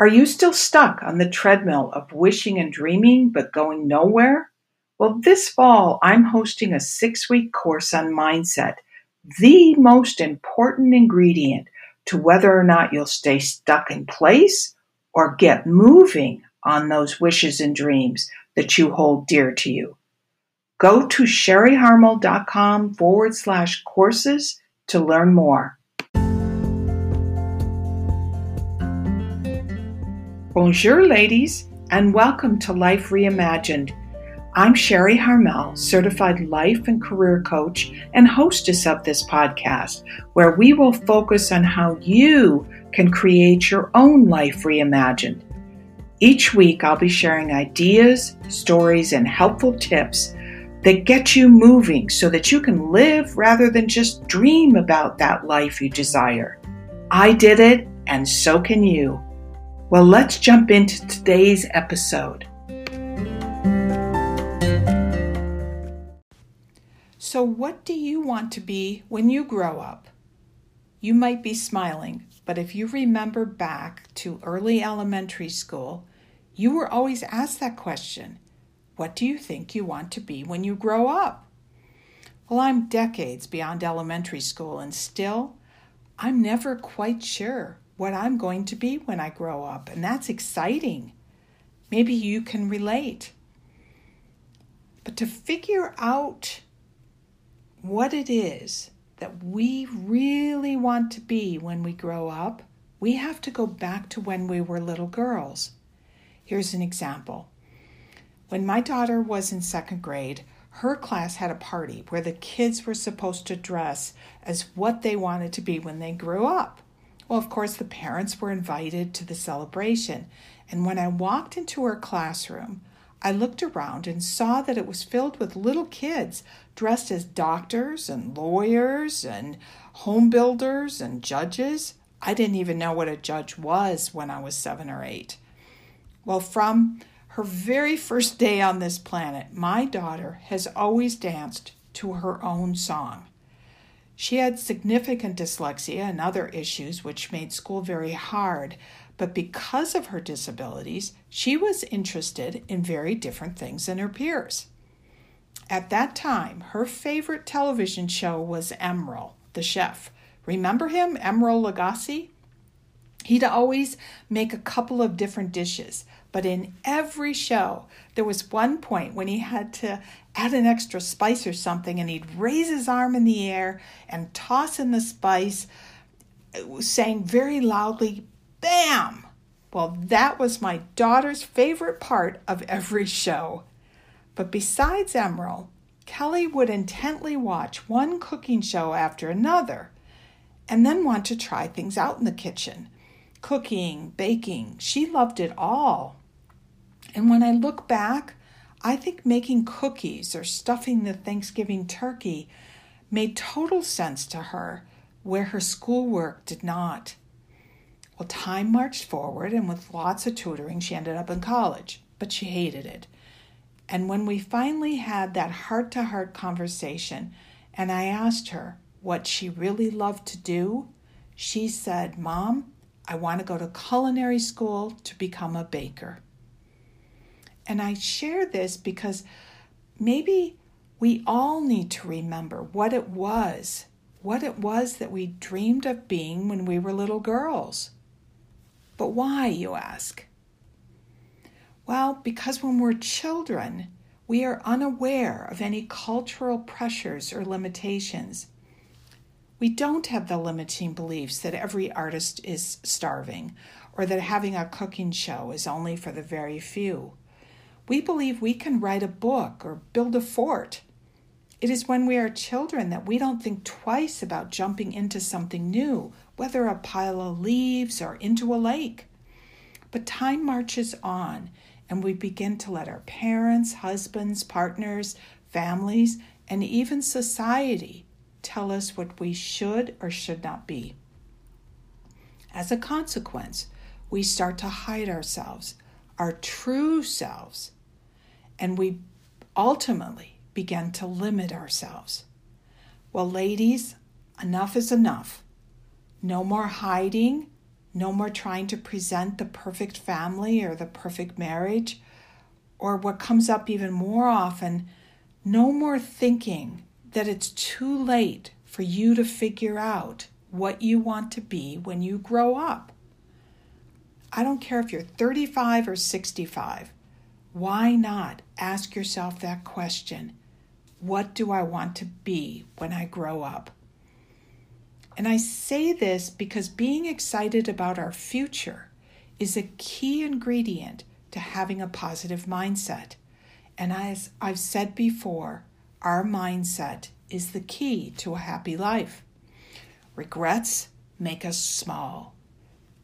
Are you still stuck on the treadmill of wishing and dreaming but going nowhere? Well, this fall, I'm hosting a six week course on mindset, the most important ingredient to whether or not you'll stay stuck in place or get moving on those wishes and dreams that you hold dear to you. Go to sherryharmel.com forward slash courses to learn more. Bonjour, ladies, and welcome to Life Reimagined. I'm Sherry Harmel, certified life and career coach and hostess of this podcast, where we will focus on how you can create your own life reimagined. Each week, I'll be sharing ideas, stories, and helpful tips that get you moving so that you can live rather than just dream about that life you desire. I did it, and so can you. Well, let's jump into today's episode. So, what do you want to be when you grow up? You might be smiling, but if you remember back to early elementary school, you were always asked that question What do you think you want to be when you grow up? Well, I'm decades beyond elementary school, and still, I'm never quite sure what I'm going to be when I grow up, and that's exciting. Maybe you can relate. But to figure out what it is that we really want to be when we grow up, we have to go back to when we were little girls. Here's an example. When my daughter was in second grade, her class had a party where the kids were supposed to dress as what they wanted to be when they grew up. Well, of course, the parents were invited to the celebration. And when I walked into her classroom, I looked around and saw that it was filled with little kids dressed as doctors and lawyers and home builders and judges. I didn't even know what a judge was when I was seven or eight. Well, from her very first day on this planet, my daughter has always danced to her own song. She had significant dyslexia and other issues which made school very hard, but because of her disabilities, she was interested in very different things than her peers. At that time, her favorite television show was Emeril, the chef. Remember him, Emeril Lagasse? He'd always make a couple of different dishes, but in every show, there was one point when he had to add an extra spice or something, and he'd raise his arm in the air and toss in the spice, saying very loudly, Bam! Well, that was my daughter's favorite part of every show. But besides Emeril, Kelly would intently watch one cooking show after another and then want to try things out in the kitchen cooking, baking. She loved it all. And when I look back, I think making cookies or stuffing the Thanksgiving turkey made total sense to her, where her schoolwork did not. Well, time marched forward, and with lots of tutoring, she ended up in college, but she hated it. And when we finally had that heart to heart conversation, and I asked her what she really loved to do, she said, Mom, I want to go to culinary school to become a baker. And I share this because maybe we all need to remember what it was, what it was that we dreamed of being when we were little girls. But why, you ask? Well, because when we're children, we are unaware of any cultural pressures or limitations. We don't have the limiting beliefs that every artist is starving or that having a cooking show is only for the very few. We believe we can write a book or build a fort. It is when we are children that we don't think twice about jumping into something new, whether a pile of leaves or into a lake. But time marches on, and we begin to let our parents, husbands, partners, families, and even society tell us what we should or should not be. As a consequence, we start to hide ourselves, our true selves, and we ultimately begin to limit ourselves. Well, ladies, enough is enough. No more hiding, No more trying to present the perfect family or the perfect marriage. Or what comes up even more often, no more thinking that it's too late for you to figure out what you want to be when you grow up. I don't care if you're 35 or 65. Why not ask yourself that question? What do I want to be when I grow up? And I say this because being excited about our future is a key ingredient to having a positive mindset. And as I've said before, our mindset is the key to a happy life. Regrets make us small.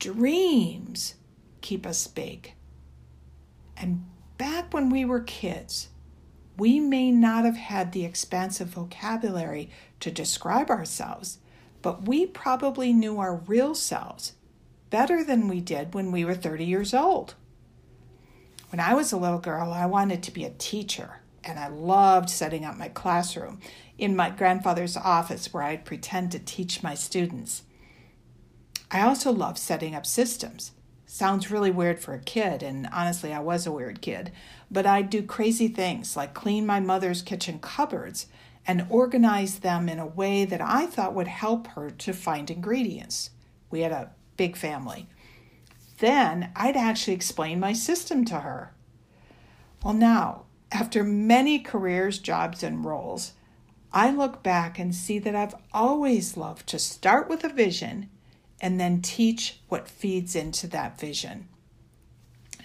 Dreams keep us big. And back when we were kids, we may not have had the expansive vocabulary to describe ourselves, but we probably knew our real selves better than we did when we were 30 years old. When I was a little girl, I wanted to be a teacher, and I loved setting up my classroom in my grandfather's office where I'd pretend to teach my students. I also loved setting up systems. Sounds really weird for a kid, and honestly, I was a weird kid, but I'd do crazy things like clean my mother's kitchen cupboards and organize them in a way that I thought would help her to find ingredients. We had a big family then I'd actually explain my system to her. Well, now, after many careers, jobs, and roles, I look back and see that I've always loved to start with a vision and then teach what feeds into that vision.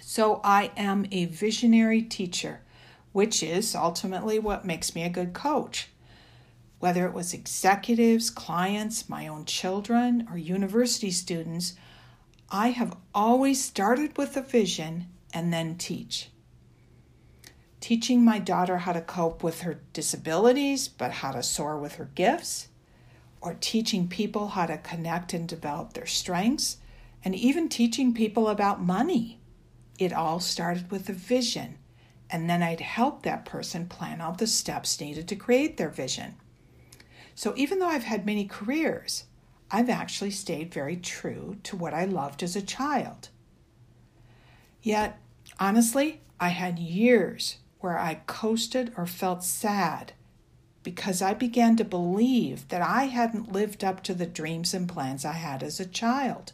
So I am a visionary teacher, which is ultimately what makes me a good coach. Whether it was executives, clients, my own children, or university students, I have always started with a vision and then teach. Teaching my daughter how to cope with her disabilities, but how to soar with her gifts, or teaching people how to connect and develop their strengths, and even teaching people about money. It all started with a vision, and then I'd help that person plan out the steps needed to create their vision. So even though I've had many careers, I've actually stayed very true to what I loved as a child. Yet, honestly, I had years where I coasted or felt sad because I began to believe that I hadn't lived up to the dreams and plans I had as a child.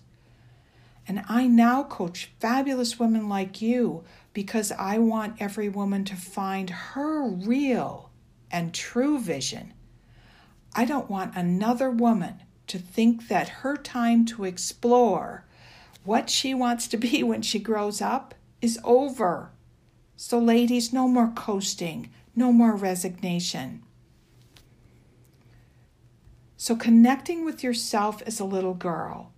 And I now coach fabulous women like you because I want every woman to find her real and true vision. I don't want another woman to think that her time to explore what she wants to be when she grows up is over. So, ladies, no more coasting, no more resignation. So, connecting with yourself as a little girl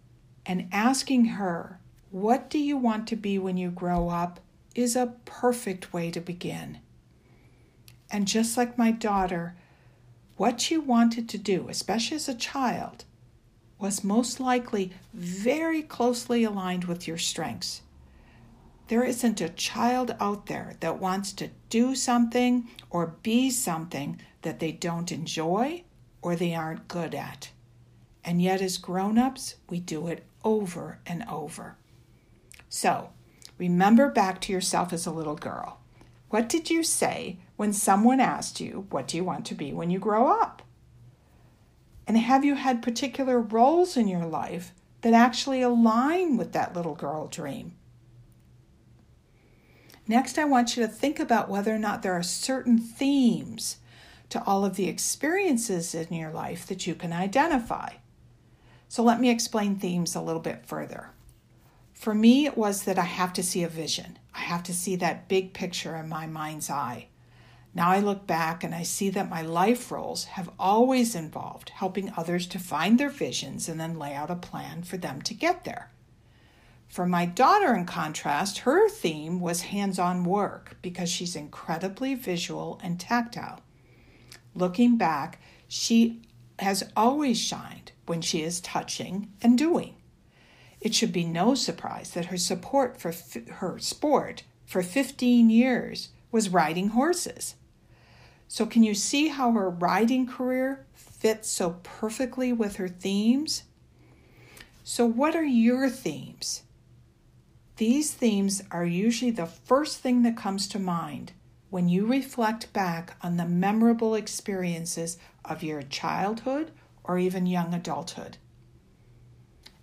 and asking her, What do you want to be when you grow up? is a perfect way to begin. And just like my daughter, what you wanted to do, especially as a child, was most likely very closely aligned with your strengths. There isn't a child out there that wants to do something or be something that they don't enjoy or they aren't good at. And yet, as grown ups, we do it over and over. So, remember back to yourself as a little girl. What did you say when someone asked you, What do you want to be when you grow up? And have you had particular roles in your life that actually align with that little girl dream? Next, I want you to think about whether or not there are certain themes to all of the experiences in your life that you can identify. So, let me explain themes a little bit further. For me, it was that I have to see a vision, I have to see that big picture in my mind's eye. Now I look back and I see that my life roles have always involved helping others to find their visions and then lay out a plan for them to get there. For my daughter, in contrast, her theme was hands on work because she's incredibly visual and tactile. Looking back, she has always shined when she is touching and doing. It should be no surprise that her support for f- her sport for 15 years was riding horses. So, can you see how her riding career fits so perfectly with her themes? So, what are your themes? These themes are usually the first thing that comes to mind when you reflect back on the memorable experiences of your childhood or even young adulthood.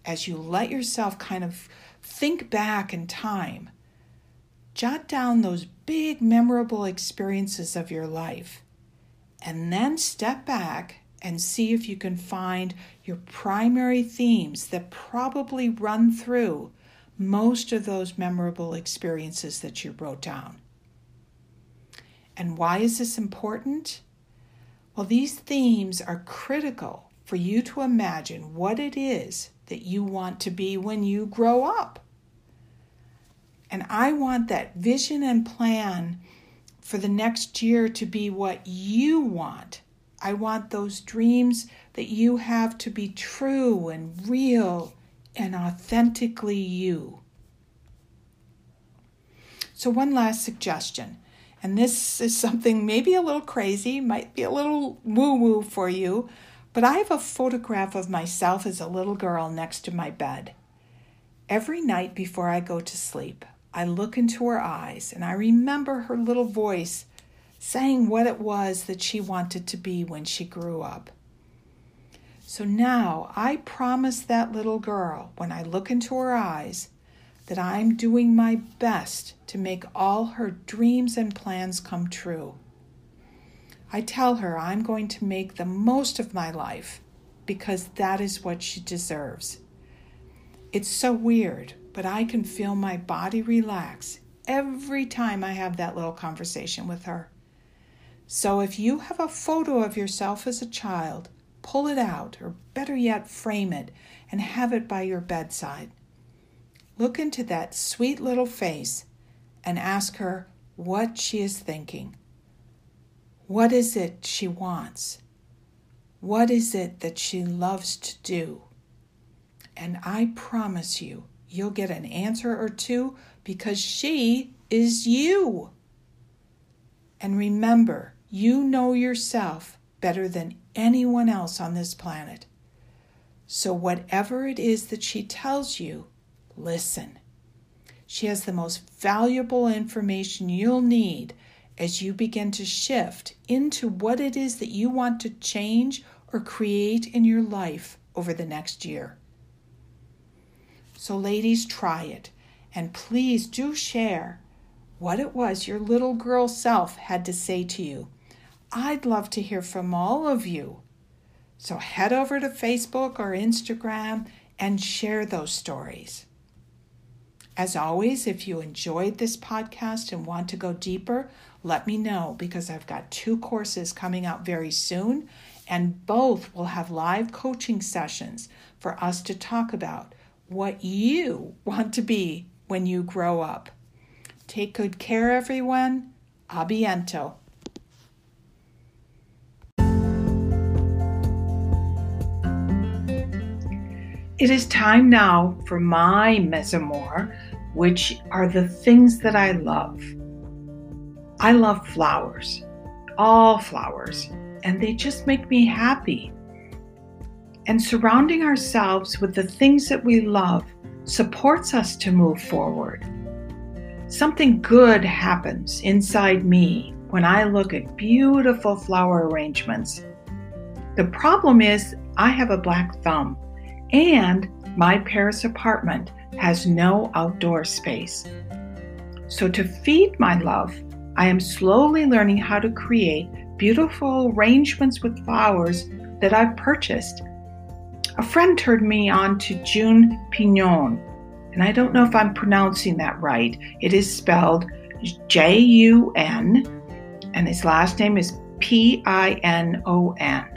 As you let yourself kind of think back in time, jot down those big memorable experiences of your life, and then step back and see if you can find your primary themes that probably run through most of those memorable experiences that you wrote down. And why is this important? Well, these themes are critical for you to imagine what it is that you want to be when you grow up. And I want that vision and plan for the next year to be what you want. I want those dreams that you have to be true and real and authentically you. So, one last suggestion, and this is something maybe a little crazy, might be a little woo woo for you, but I have a photograph of myself as a little girl next to my bed. Every night before I go to sleep, I look into her eyes and I remember her little voice saying what it was that she wanted to be when she grew up. So now I promise that little girl, when I look into her eyes, that I'm doing my best to make all her dreams and plans come true. I tell her I'm going to make the most of my life because that is what she deserves. It's so weird, but I can feel my body relax every time I have that little conversation with her. So if you have a photo of yourself as a child, pull it out, or better yet, frame it and have it by your bedside. Look into that sweet little face and ask her what she is thinking. What is it she wants? What is it that she loves to do? And I promise you, you'll get an answer or two because she is you. And remember, you know yourself better than anyone else on this planet. So, whatever it is that she tells you, listen. She has the most valuable information you'll need as you begin to shift into what it is that you want to change or create in your life over the next year. So, ladies, try it. And please do share what it was your little girl self had to say to you. I'd love to hear from all of you. So, head over to Facebook or Instagram and share those stories. As always, if you enjoyed this podcast and want to go deeper, let me know because I've got two courses coming out very soon, and both will have live coaching sessions for us to talk about what you want to be when you grow up. Take good care, everyone. À bientôt. It is time now for my mise which are the things that I love. I love flowers, all flowers, and they just make me happy. And surrounding ourselves with the things that we love supports us to move forward. Something good happens inside me when I look at beautiful flower arrangements. The problem is, I have a black thumb, and my Paris apartment has no outdoor space. So, to feed my love, I am slowly learning how to create beautiful arrangements with flowers that I've purchased. A friend turned me on to Jun Pinon, and I don't know if I'm pronouncing that right. It is spelled J U N, and his last name is P I N O N.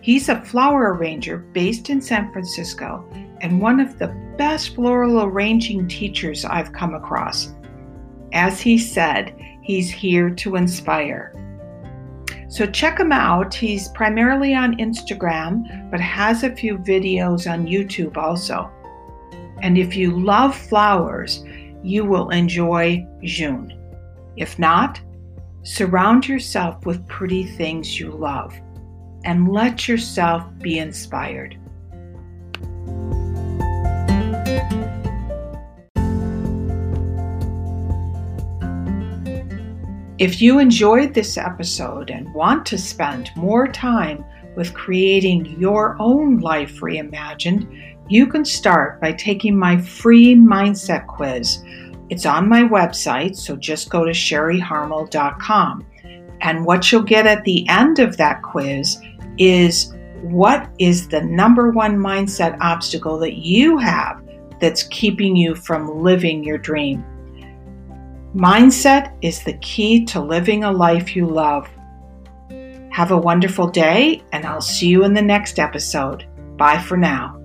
He's a flower arranger based in San Francisco and one of the best floral arranging teachers I've come across. As he said, he's here to inspire. So check him out. He's primarily on Instagram, but has a few videos on YouTube also. And if you love flowers, you will enjoy Jun. If not, surround yourself with pretty things you love and let yourself be inspired. If you enjoyed this episode and want to spend more time with creating your own life reimagined, you can start by taking my free mindset quiz. It's on my website, so just go to sherryharmel.com. And what you'll get at the end of that quiz is what is the number one mindset obstacle that you have that's keeping you from living your dream? Mindset is the key to living a life you love. Have a wonderful day, and I'll see you in the next episode. Bye for now.